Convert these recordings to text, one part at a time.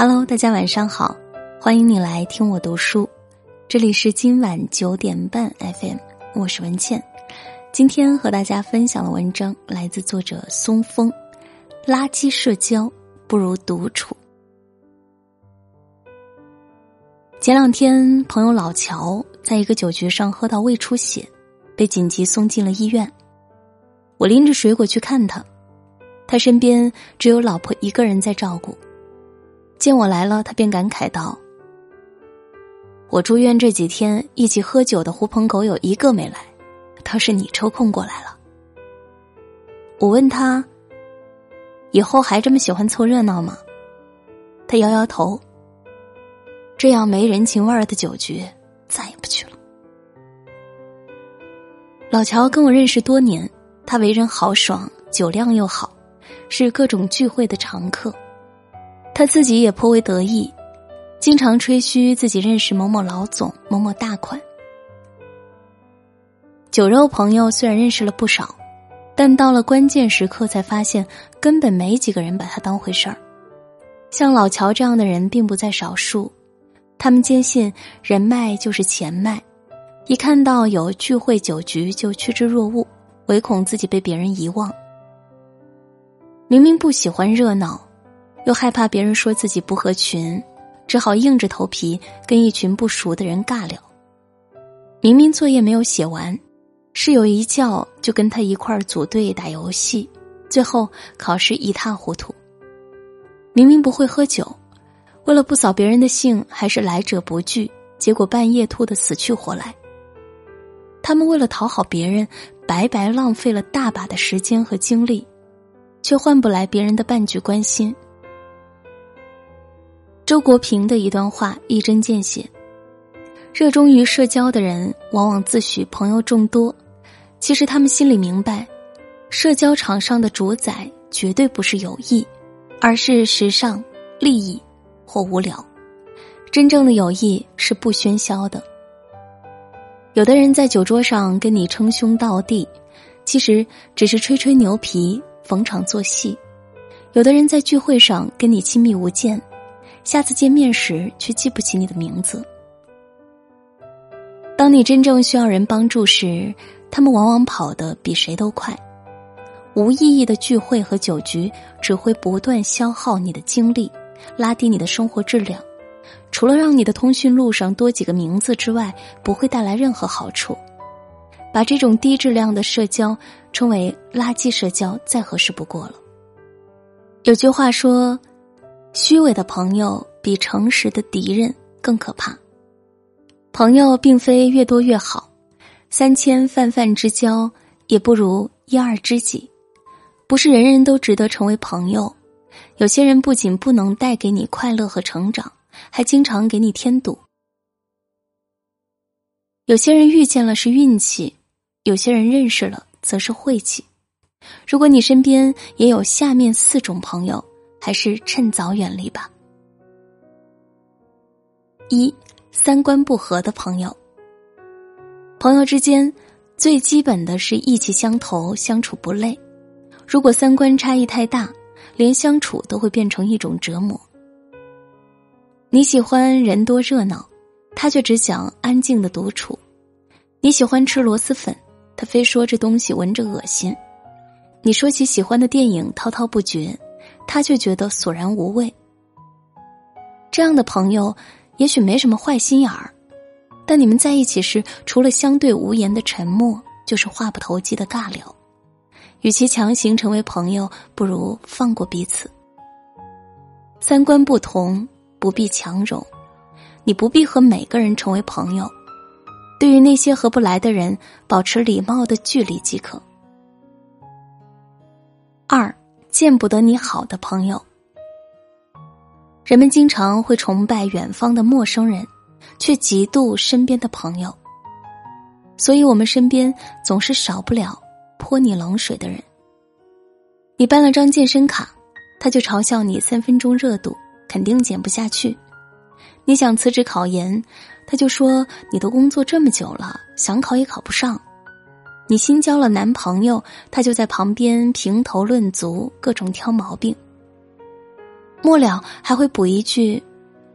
Hello，大家晚上好，欢迎你来听我读书，这里是今晚九点半 FM，我是文倩。今天和大家分享的文章来自作者松风，垃圾社交不如独处。前两天，朋友老乔在一个酒局上喝到胃出血，被紧急送进了医院。我拎着水果去看他，他身边只有老婆一个人在照顾。见我来了，他便感慨道：“我住院这几天，一起喝酒的狐朋狗友一个没来，倒是你抽空过来了。”我问他：“以后还这么喜欢凑热闹吗？”他摇摇头。这样没人情味儿的酒局，再也不去了。老乔跟我认识多年，他为人豪爽，酒量又好，是各种聚会的常客。他自己也颇为得意，经常吹嘘自己认识某某老总、某某大款。酒肉朋友虽然认识了不少，但到了关键时刻才发现，根本没几个人把他当回事儿。像老乔这样的人并不在少数。他们坚信人脉就是钱脉，一看到有聚会酒局就趋之若鹜，唯恐自己被别人遗忘。明明不喜欢热闹，又害怕别人说自己不合群，只好硬着头皮跟一群不熟的人尬聊。明明作业没有写完，室友一叫就跟他一块儿组队打游戏，最后考试一塌糊涂。明明不会喝酒。为了不扫别人的兴，还是来者不拒，结果半夜吐得死去活来。他们为了讨好别人，白白浪费了大把的时间和精力，却换不来别人的半句关心。周国平的一段话一针见血：热衷于社交的人，往往自诩朋友众多，其实他们心里明白，社交场上的主宰绝对不是友谊，而是时尚、利益。或无聊，真正的友谊是不喧嚣的。有的人在酒桌上跟你称兄道弟，其实只是吹吹牛皮、逢场作戏；有的人在聚会上跟你亲密无间，下次见面时却记不起你的名字。当你真正需要人帮助时，他们往往跑得比谁都快。无意义的聚会和酒局只会不断消耗你的精力。拉低你的生活质量，除了让你的通讯录上多几个名字之外，不会带来任何好处。把这种低质量的社交称为“垃圾社交”，再合适不过了。有句话说：“虚伪的朋友比诚实的敌人更可怕。”朋友并非越多越好，三千泛泛之交也不如一二知己。不是人人都值得成为朋友。有些人不仅不能带给你快乐和成长，还经常给你添堵。有些人遇见了是运气，有些人认识了则是晦气。如果你身边也有下面四种朋友，还是趁早远离吧。一、三观不合的朋友。朋友之间最基本的是意气相投，相处不累。如果三观差异太大，连相处都会变成一种折磨。你喜欢人多热闹，他却只想安静的独处；你喜欢吃螺蛳粉，他非说这东西闻着恶心；你说起喜欢的电影滔滔不绝，他却觉得索然无味。这样的朋友也许没什么坏心眼儿，但你们在一起时，除了相对无言的沉默，就是话不投机的尬聊。与其强行成为朋友，不如放过彼此。三观不同，不必强融，你不必和每个人成为朋友。对于那些合不来的人，保持礼貌的距离即可。二，见不得你好的朋友。人们经常会崇拜远方的陌生人，却嫉妒身边的朋友，所以我们身边总是少不了。泼你冷水的人，你办了张健身卡，他就嘲笑你三分钟热度，肯定减不下去。你想辞职考研，他就说你都工作这么久了，想考也考不上。你新交了男朋友，他就在旁边评头论足，各种挑毛病。末了还会补一句：“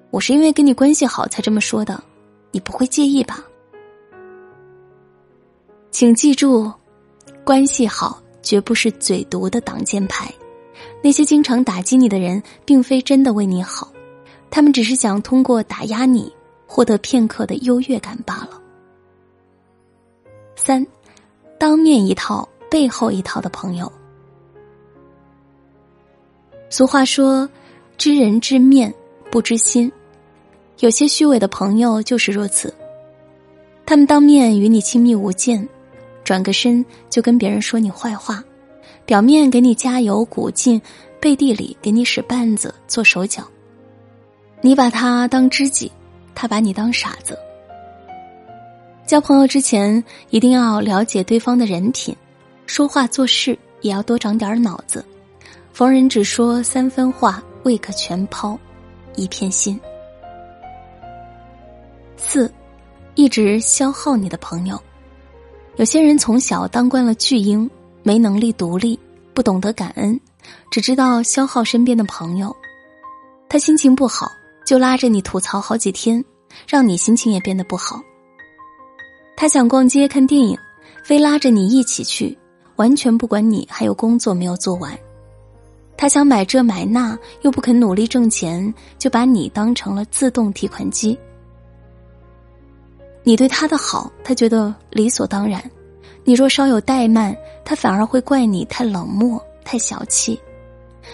我是因为跟你关系好才这么说的，你不会介意吧？”请记住，关系好绝不是嘴毒的挡箭牌。那些经常打击你的人，并非真的为你好，他们只是想通过打压你，获得片刻的优越感罢了。三，当面一套，背后一套的朋友。俗话说：“知人知面，不知心。”有些虚伪的朋友就是如此，他们当面与你亲密无间，转个身就跟别人说你坏话。表面给你加油鼓劲，背地里给你使绊子做手脚。你把他当知己，他把你当傻子。交朋友之前一定要了解对方的人品，说话做事也要多长点脑子。逢人只说三分话，未可全抛一片心。四，一直消耗你的朋友。有些人从小当惯了巨婴。没能力独立，不懂得感恩，只知道消耗身边的朋友。他心情不好，就拉着你吐槽好几天，让你心情也变得不好。他想逛街看电影，非拉着你一起去，完全不管你还有工作没有做完。他想买这买那，又不肯努力挣钱，就把你当成了自动提款机。你对他的好，他觉得理所当然。你若稍有怠慢，他反而会怪你太冷漠、太小气。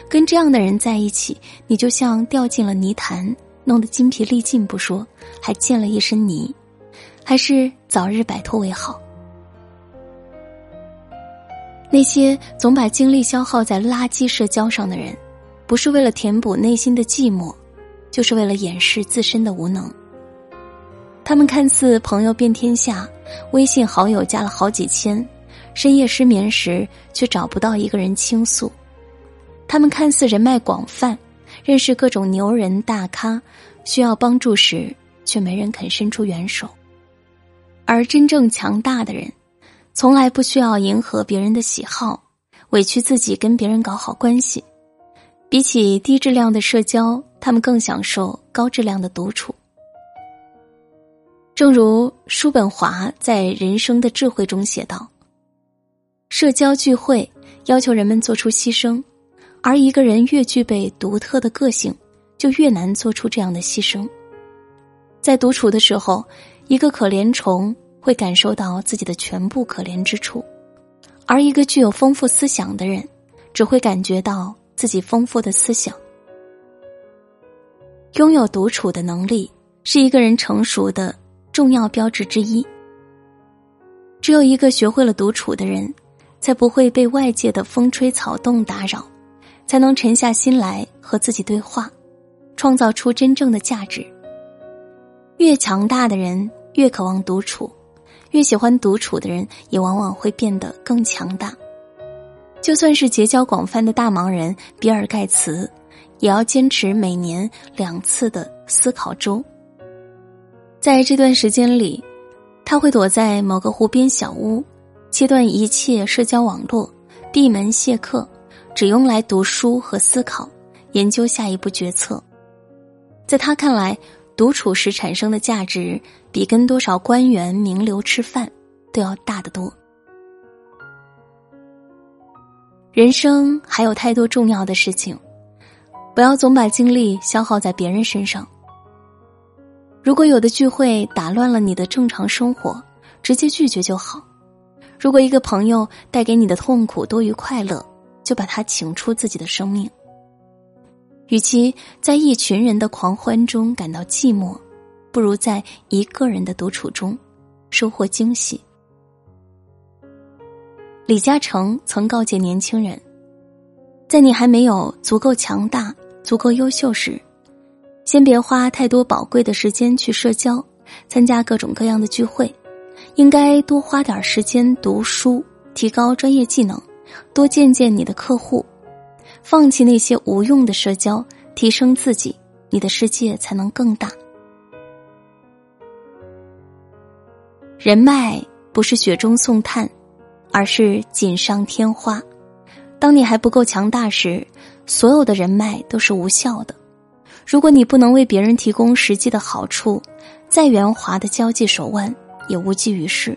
跟这样的人在一起，你就像掉进了泥潭，弄得筋疲力尽不说，还溅了一身泥。还是早日摆脱为好。那些总把精力消耗在垃圾社交上的人，不是为了填补内心的寂寞，就是为了掩饰自身的无能。他们看似朋友遍天下，微信好友加了好几千，深夜失眠时却找不到一个人倾诉。他们看似人脉广泛，认识各种牛人大咖，需要帮助时却没人肯伸出援手。而真正强大的人，从来不需要迎合别人的喜好，委屈自己跟别人搞好关系。比起低质量的社交，他们更享受高质量的独处。正如叔本华在《人生的智慧》中写道：“社交聚会要求人们做出牺牲，而一个人越具备独特的个性，就越难做出这样的牺牲。在独处的时候，一个可怜虫会感受到自己的全部可怜之处，而一个具有丰富思想的人，只会感觉到自己丰富的思想。拥有独处的能力，是一个人成熟的。”重要标志之一。只有一个学会了独处的人，才不会被外界的风吹草动打扰，才能沉下心来和自己对话，创造出真正的价值。越强大的人越渴望独处，越喜欢独处的人也往往会变得更强大。就算是结交广泛的大忙人比尔盖茨，也要坚持每年两次的思考周。在这段时间里，他会躲在某个湖边小屋，切断一切社交网络，闭门谢客，只用来读书和思考，研究下一步决策。在他看来，独处时产生的价值，比跟多少官员名流吃饭都要大得多。人生还有太多重要的事情，不要总把精力消耗在别人身上。如果有的聚会打乱了你的正常生活，直接拒绝就好；如果一个朋友带给你的痛苦多于快乐，就把他请出自己的生命。与其在一群人的狂欢中感到寂寞，不如在一个人的独处中收获惊喜。李嘉诚曾告诫年轻人，在你还没有足够强大、足够优秀时。先别花太多宝贵的时间去社交，参加各种各样的聚会，应该多花点时间读书，提高专业技能，多见见你的客户，放弃那些无用的社交，提升自己，你的世界才能更大。人脉不是雪中送炭，而是锦上添花。当你还不够强大时，所有的人脉都是无效的。如果你不能为别人提供实际的好处，再圆滑的交际手腕也无济于事。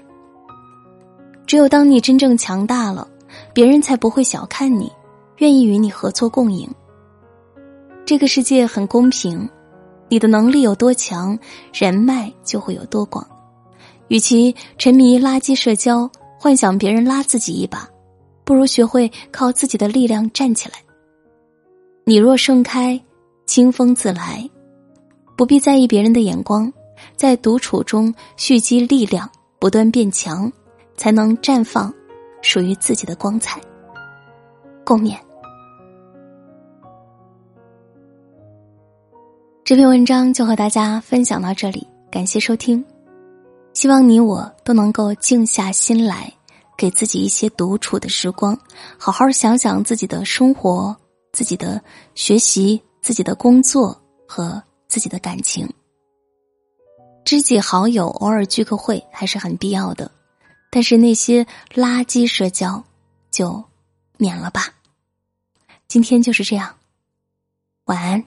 只有当你真正强大了，别人才不会小看你，愿意与你合作共赢。这个世界很公平，你的能力有多强，人脉就会有多广。与其沉迷垃圾社交，幻想别人拉自己一把，不如学会靠自己的力量站起来。你若盛开，清风自来，不必在意别人的眼光，在独处中蓄积力量，不断变强。才能绽放属于自己的光彩。共勉。这篇文章就和大家分享到这里，感谢收听。希望你我都能够静下心来，给自己一些独处的时光，好好想想自己的生活、自己的学习、自己的工作和自己的感情。知己好友偶尔聚个会还是很必要的。但是那些垃圾社交，就免了吧。今天就是这样，晚安。